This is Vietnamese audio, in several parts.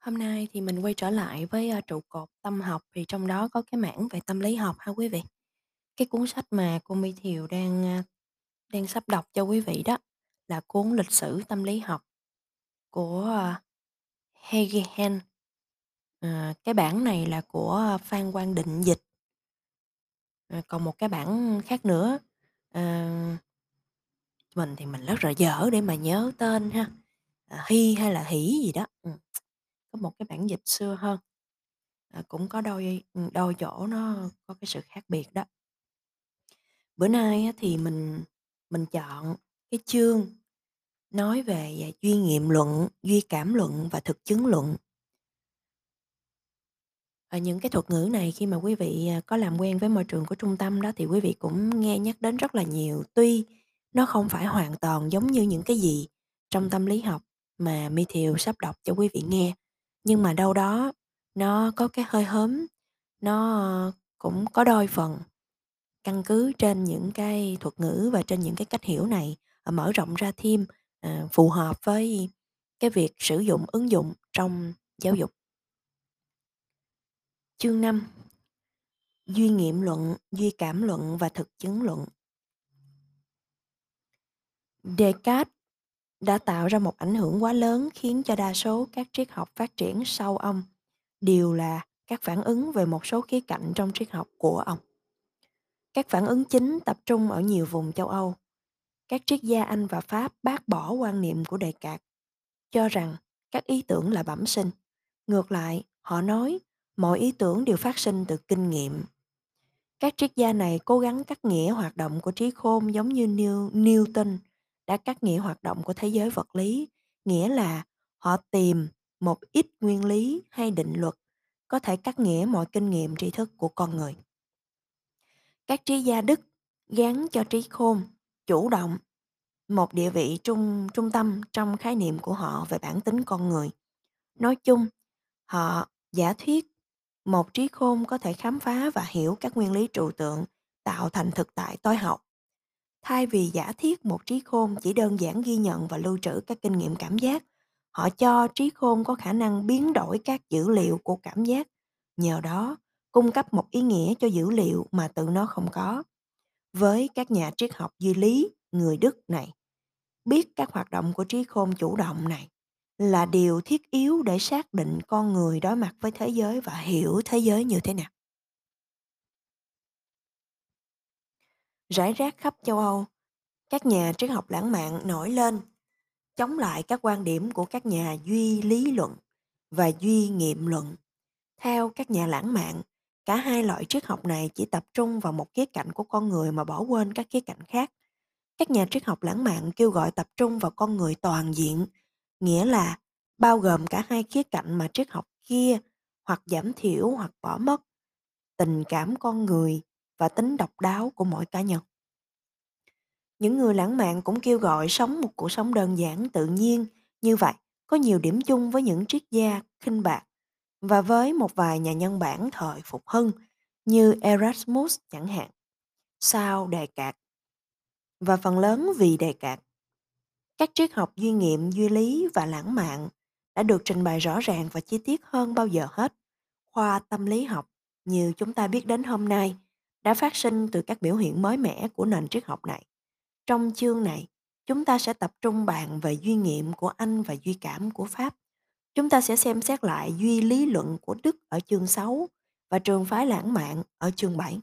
Hôm nay thì mình quay trở lại với, a, trụ cột tâm học, thì trong đó có cái mảng về tâm lý học ha quý vị. Cái cuốn sách mà cô My Thiều đang, a, đang sắp đọc cho quý vị đó là cuốn Lịch sử tâm lý học của, a, Hege Ờ, cái bản này là của Phan Quang Định dịch. Ờ, còn một cái bản khác nữa, ờ, mình thì mình rất là dở để mà nhớ tên ha, à, Hy hay là Hỷ gì đó, ừm, có một cái bản dịch xưa hơn. À, cũng có đôi, đôi chỗ nó có cái sự khác biệt đó. Bữa nay á thì mình mình chọn cái chương nói về, à, duy nghiệm luận, duy cảm luận và thực chứng luận. À, những cái thuật ngữ này khi mà quý vị, à, có làm quen với môi trường của trung tâm đó thì quý vị cũng nghe nhắc đến rất là nhiều. Tuy nó không phải hoàn toàn giống như những cái gì trong tâm lý học mà My Thiều sắp đọc cho quý vị nghe, nhưng mà đâu đó nó có cái hơi hớm nó, ờ, cũng có đôi phần căn cứ trên những cái thuật ngữ và trên những cái cách hiểu này, ờ, mở rộng ra thêm, ờ, phù hợp với cái việc sử dụng, ứng dụng trong giáo dục. Chương 5 Duy nghiệm luận, duy cảm luận và thực chứng luận. Descartes đã tạo ra một ảnh hưởng quá lớn khiến cho đa số các triết học phát triển sau ông đều là các phản ứng về một số khía cạnh trong triết học của ông. Các phản ứng chính tập trung ở nhiều vùng châu Âu. Các triết gia Anh và Pháp bác bỏ quan niệm của Descartes, cho rằng các ý tưởng là bẩm sinh. Ngược lại, họ nói mọi ý tưởng đều phát sinh từ kinh nghiệm các triết gia này cố gắng cắt nghĩa hoạt động của trí khôn giống như New, Newton đã cắt nghĩa hoạt động của thế giới vật lý, nghĩa là họ tìm một ít nguyên lý hay định luật có thể cắt nghĩa mọi kinh nghiệm tri thức của con người. Các trí gia Đức gắn cho trí khôn chủ động một địa vị trung trung tâm trong khái niệm của họ về bản tính con người. Nói chung, họ giả thuyết một trí khôn có thể khám phá và hiểu các nguyên lý trụ tượng tạo thành thực tại tối hậu. Thay vì giả thiết một trí khôn chỉ đơn giản ghi nhận và lưu trữ các kinh nghiệm cảm giác, họ cho trí khôn có khả năng biến đổi các dữ liệu của cảm giác, nhờ đó cung cấp một ý nghĩa cho dữ liệu mà tự nó không có. Với các nhà triết học duy lý người Đức này, biết các hoạt động của trí khôn chủ động này là điều thiết yếu để xác định con người đối mặt với thế giới và hiểu thế giới như thế nào. Rải rác khắp châu Âu, các nhà triết học lãng mạn nổi lên chống lại các quan điểm của các nhà duy lý luận và duy nghiệm luận. Theo các nhà lãng mạn, cả hai loại triết học này chỉ tập trung vào một khía cạnh của con người mà bỏ quên các khía cạnh khác. Các nhà triết học lãng mạn kêu gọi tập trung vào con người toàn diện, nghĩa là bao gồm cả hai khía cạnh mà triết học kia hoặc giảm thiểu hoặc bỏ mất tình cảm con người và tính độc đáo của mỗi cá nhân. Những người lãng mạn cũng kêu gọi sống một cuộc sống đơn giản tự nhiên, như vậy có nhiều điểm chung với những triết gia khinh bạc và với một vài nhà nhân bản thời phục hưng như Erasmus chẳng hạn. Sau đề cạc và phần lớn vì đề cạc. Các triết học duy nghiệm, duy lý và lãng mạn đã được trình bày rõ ràng và chi tiết hơn bao giờ hết. Khoa tâm lý học như chúng ta biết đến hôm nay đã phát sinh từ các biểu hiện mới mẻ của nền triết học này. Trong chương này, chúng ta sẽ tập trung bàn về duy nghiệm của Anh và duy cảm của Pháp. Chúng ta sẽ xem xét lại duy lý luận của Đức ở chương 6 và trường phái lãng mạn ở chương 7.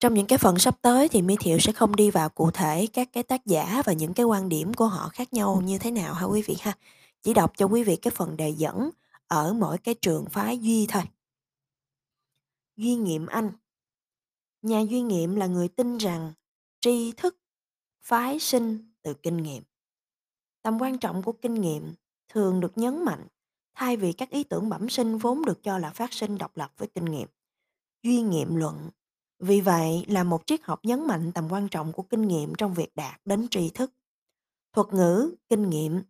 Trong những cái phần sắp tới thì My Thiệu sẽ không đi vào cụ thể các cái tác giả và những cái quan điểm của họ khác nhau như thế nào ha quý vị ha. Chỉ đọc cho quý vị cái phần đề dẫn ở mỗi cái trường phái duy thôi. Duy nghiệm Anh Nhà duy nghiệm là người tin rằng tri thức phái sinh từ kinh nghiệm. Tầm quan trọng của kinh nghiệm thường được nhấn mạnh thay vì các ý tưởng bẩm sinh vốn được cho là phát sinh độc lập với kinh nghiệm. Duy nghiệm luận, vì vậy là một triết học nhấn mạnh tầm quan trọng của kinh nghiệm trong việc đạt đến tri thức. Thuật ngữ kinh nghiệm,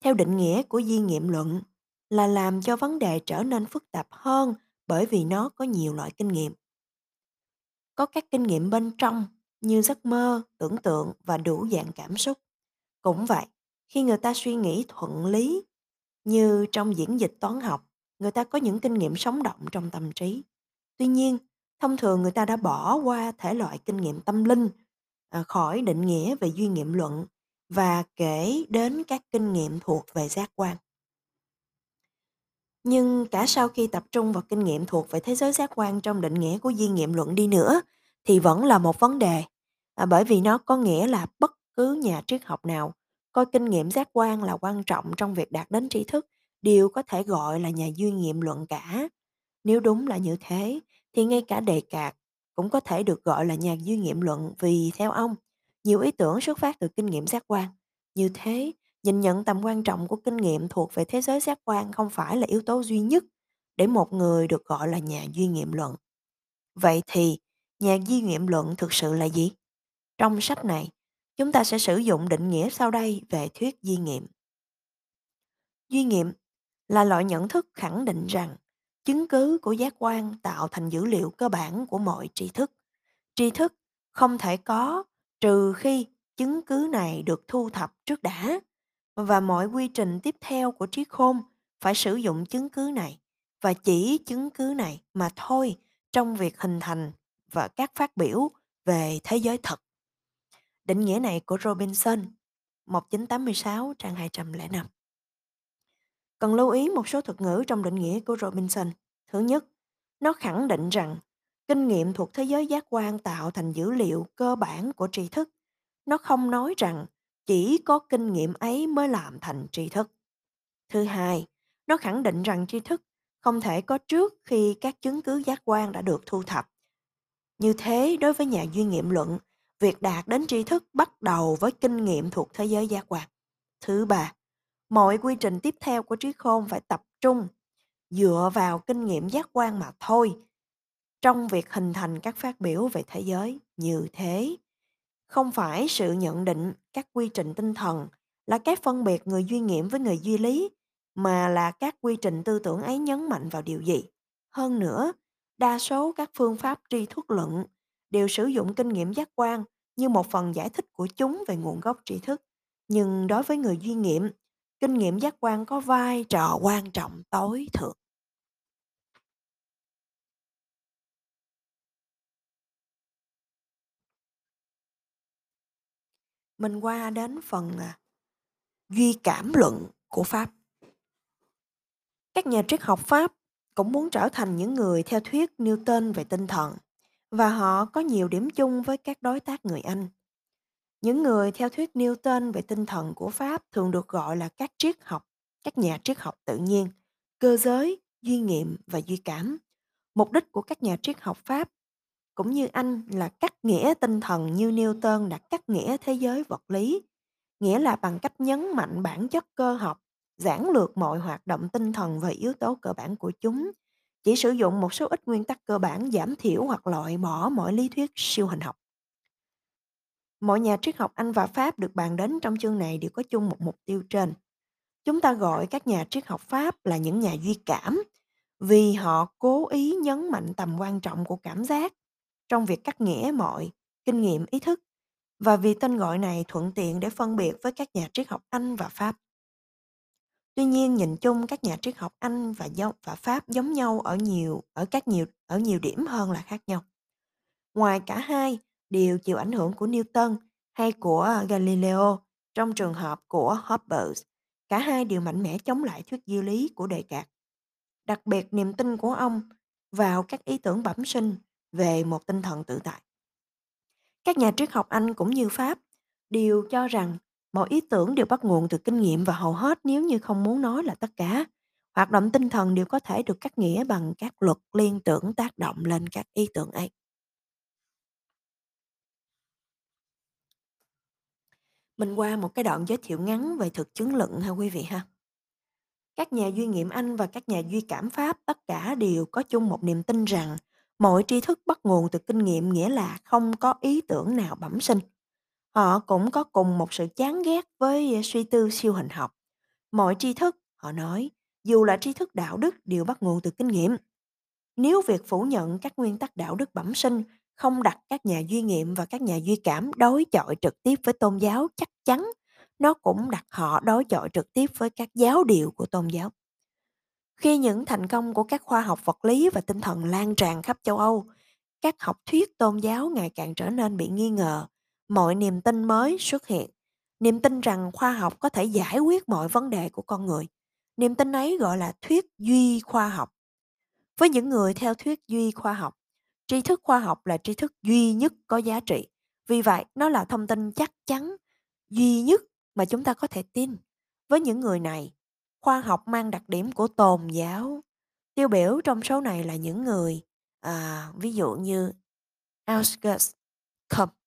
theo định nghĩa của duy nghiệm luận, là làm cho vấn đề trở nên phức tạp hơn bởi vì nó có nhiều loại kinh nghiệm. Có các kinh nghiệm bên trong như giấc mơ, tưởng tượng và đủ dạng cảm xúc. Cũng vậy, khi người ta suy nghĩ thuận lý Như trong diễn dịch toán học, người ta có những kinh nghiệm sống động trong tâm trí. Tuy nhiên, thông thường người ta đã bỏ qua thể loại kinh nghiệm tâm linh à, khỏi định nghĩa về duy nghiệm luận và kể đến các kinh nghiệm thuộc về giác quan. Nhưng cả sau khi tập trung vào kinh nghiệm thuộc về thế giới giác quan trong định nghĩa của duy nghiệm luận đi nữa thì vẫn là một vấn đề à, bởi vì nó có nghĩa là bất cứ nhà triết học nào coi kinh nghiệm giác quan là quan trọng trong việc đạt đến tri thức đều có thể gọi là nhà duy nghiệm luận cả. Nếu đúng là như thế thì ngay cả đề cạc cũng có thể được gọi là nhà duy nghiệm luận vì theo ông nhiều ý tưởng xuất phát từ kinh nghiệm giác quan. Như thế Nhìn nhận tầm quan trọng của kinh nghiệm thuộc về thế giới giác quan không phải là yếu tố duy nhất để một người được gọi là nhà duy nghiệm luận. Vậy thì, nhà duy nghiệm luận thực sự là gì? Trong sách này, chúng ta sẽ sử dụng định nghĩa sau đây về thuyết duy nghiệm. Duy nghiệm là loại nhận thức khẳng định rằng chứng cứ của giác quan tạo thành dữ liệu cơ bản của mọi tri thức. Tri thức không thể có trừ khi chứng cứ này được thu thập trước đã và mọi quy trình tiếp theo của trí khôn phải sử dụng chứng cứ này và chỉ chứng cứ này mà thôi trong việc hình thành và các phát biểu về thế giới thật. Định nghĩa này của Robinson 1986 trang 205. Cần lưu ý một số thuật ngữ trong định nghĩa của Robinson. Thứ nhất, nó khẳng định rằng kinh nghiệm thuộc thế giới giác quan tạo thành dữ liệu cơ bản của tri thức. Nó không nói rằng chỉ có kinh nghiệm ấy mới làm thành tri thức. Thứ hai, nó khẳng định rằng tri thức không thể có trước khi các chứng cứ giác quan đã được thu thập. Như thế, đối với nhà duy nghiệm luận, việc đạt đến tri thức bắt đầu với kinh nghiệm thuộc thế giới giác quan. Thứ ba, mọi quy trình tiếp theo của trí khôn phải tập trung dựa vào kinh nghiệm giác quan mà thôi trong việc hình thành các phát biểu về thế giới như thế không phải sự nhận định các quy trình tinh thần là cái phân biệt người duy nghiệm với người duy lý, mà là các quy trình tư tưởng ấy nhấn mạnh vào điều gì. Hơn nữa, đa số các phương pháp tri thức luận đều sử dụng kinh nghiệm giác quan như một phần giải thích của chúng về nguồn gốc tri thức. Nhưng đối với người duy nghiệm, kinh nghiệm giác quan có vai trò quan trọng tối thượng. Mình qua đến phần, à, duy cảm luận của Pháp. Các nhà triết học Pháp cũng muốn trở thành những người theo thuyết Newton về tinh thần và họ có nhiều điểm chung với các đối tác người Anh. Những người theo thuyết Newton về tinh thần của Pháp thường được gọi là các triết học, các nhà triết học tự nhiên, cơ giới, duy nghiệm và duy cảm. Mục đích của các nhà triết học Pháp cũng như Anh là cắt nghĩa tinh thần như Newton đã cắt nghĩa thế giới vật lý, nghĩa là bằng cách nhấn mạnh bản chất cơ học, giảng lược mọi hoạt động tinh thần và yếu tố cơ bản của chúng, chỉ sử dụng một số ít nguyên tắc cơ bản giảm thiểu hoặc loại bỏ mọi lý thuyết siêu hình học. Mọi nhà triết học Anh và Pháp được bàn đến trong chương này đều có chung một mục tiêu trên. Chúng ta gọi các nhà triết học Pháp là những nhà duy cảm vì họ cố ý nhấn mạnh tầm quan trọng của cảm giác trong việc cắt nghĩa mọi kinh nghiệm ý thức và vì tên gọi này thuận tiện để phân biệt với các nhà triết học Anh và Pháp. Tuy nhiên nhìn chung các nhà triết học Anh và do và Pháp giống nhau ở nhiều ở các nhiều ở nhiều điểm hơn là khác nhau. Ngoài cả hai đều chịu ảnh hưởng của Newton hay của Galileo trong trường hợp của Hubble, cả hai đều mạnh mẽ chống lại thuyết duy lý của Descartes. Đặc biệt niềm tin của ông vào các ý tưởng bẩm sinh về một tinh thần tự tại. Các nhà triết học Anh cũng như Pháp đều cho rằng mọi ý tưởng đều bắt nguồn từ kinh nghiệm và hầu hết nếu như không muốn nói là tất cả, hoạt động tinh thần đều có thể được cắt nghĩa bằng các luật liên tưởng tác động lên các ý tưởng ấy. Mình qua một cái đoạn giới thiệu ngắn về thực chứng luận ha quý vị ha. Các nhà duy nghiệm Anh và các nhà duy cảm Pháp tất cả đều có chung một niềm tin rằng Mọi tri thức bắt nguồn từ kinh nghiệm nghĩa là không có ý tưởng nào bẩm sinh. Họ cũng có cùng một sự chán ghét với ờ, suy tư siêu hình học. Mọi tri thức, họ nói, dù là tri thức đạo đức đều bắt nguồn từ kinh nghiệm. Nếu việc phủ nhận các nguyên tắc đạo đức bẩm sinh không đặt các nhà duy nghiệm và các nhà duy cảm đối chọi trực tiếp với tôn giáo chắc chắn nó cũng đặt họ đối chọi trực tiếp với các giáo điều của tôn giáo. Khi những thành công của các khoa học vật lý và tinh thần lan tràn khắp châu Âu, các học thuyết tôn giáo ngày càng trở nên bị nghi ngờ, mọi niềm tin mới xuất hiện. Niềm tin rằng khoa học có thể giải quyết mọi vấn đề của con người. Niềm tin ấy gọi là thuyết duy khoa học. Với những người theo thuyết duy khoa học, tri thức khoa học là tri thức duy nhất có giá trị. Vì vậy, nó là thông tin chắc chắn, duy nhất mà chúng ta có thể tin. Với những người này, khoa học mang đặc điểm của tôn giáo. Tiêu biểu trong số này là những người, à, ví dụ như Auschwitz Comte,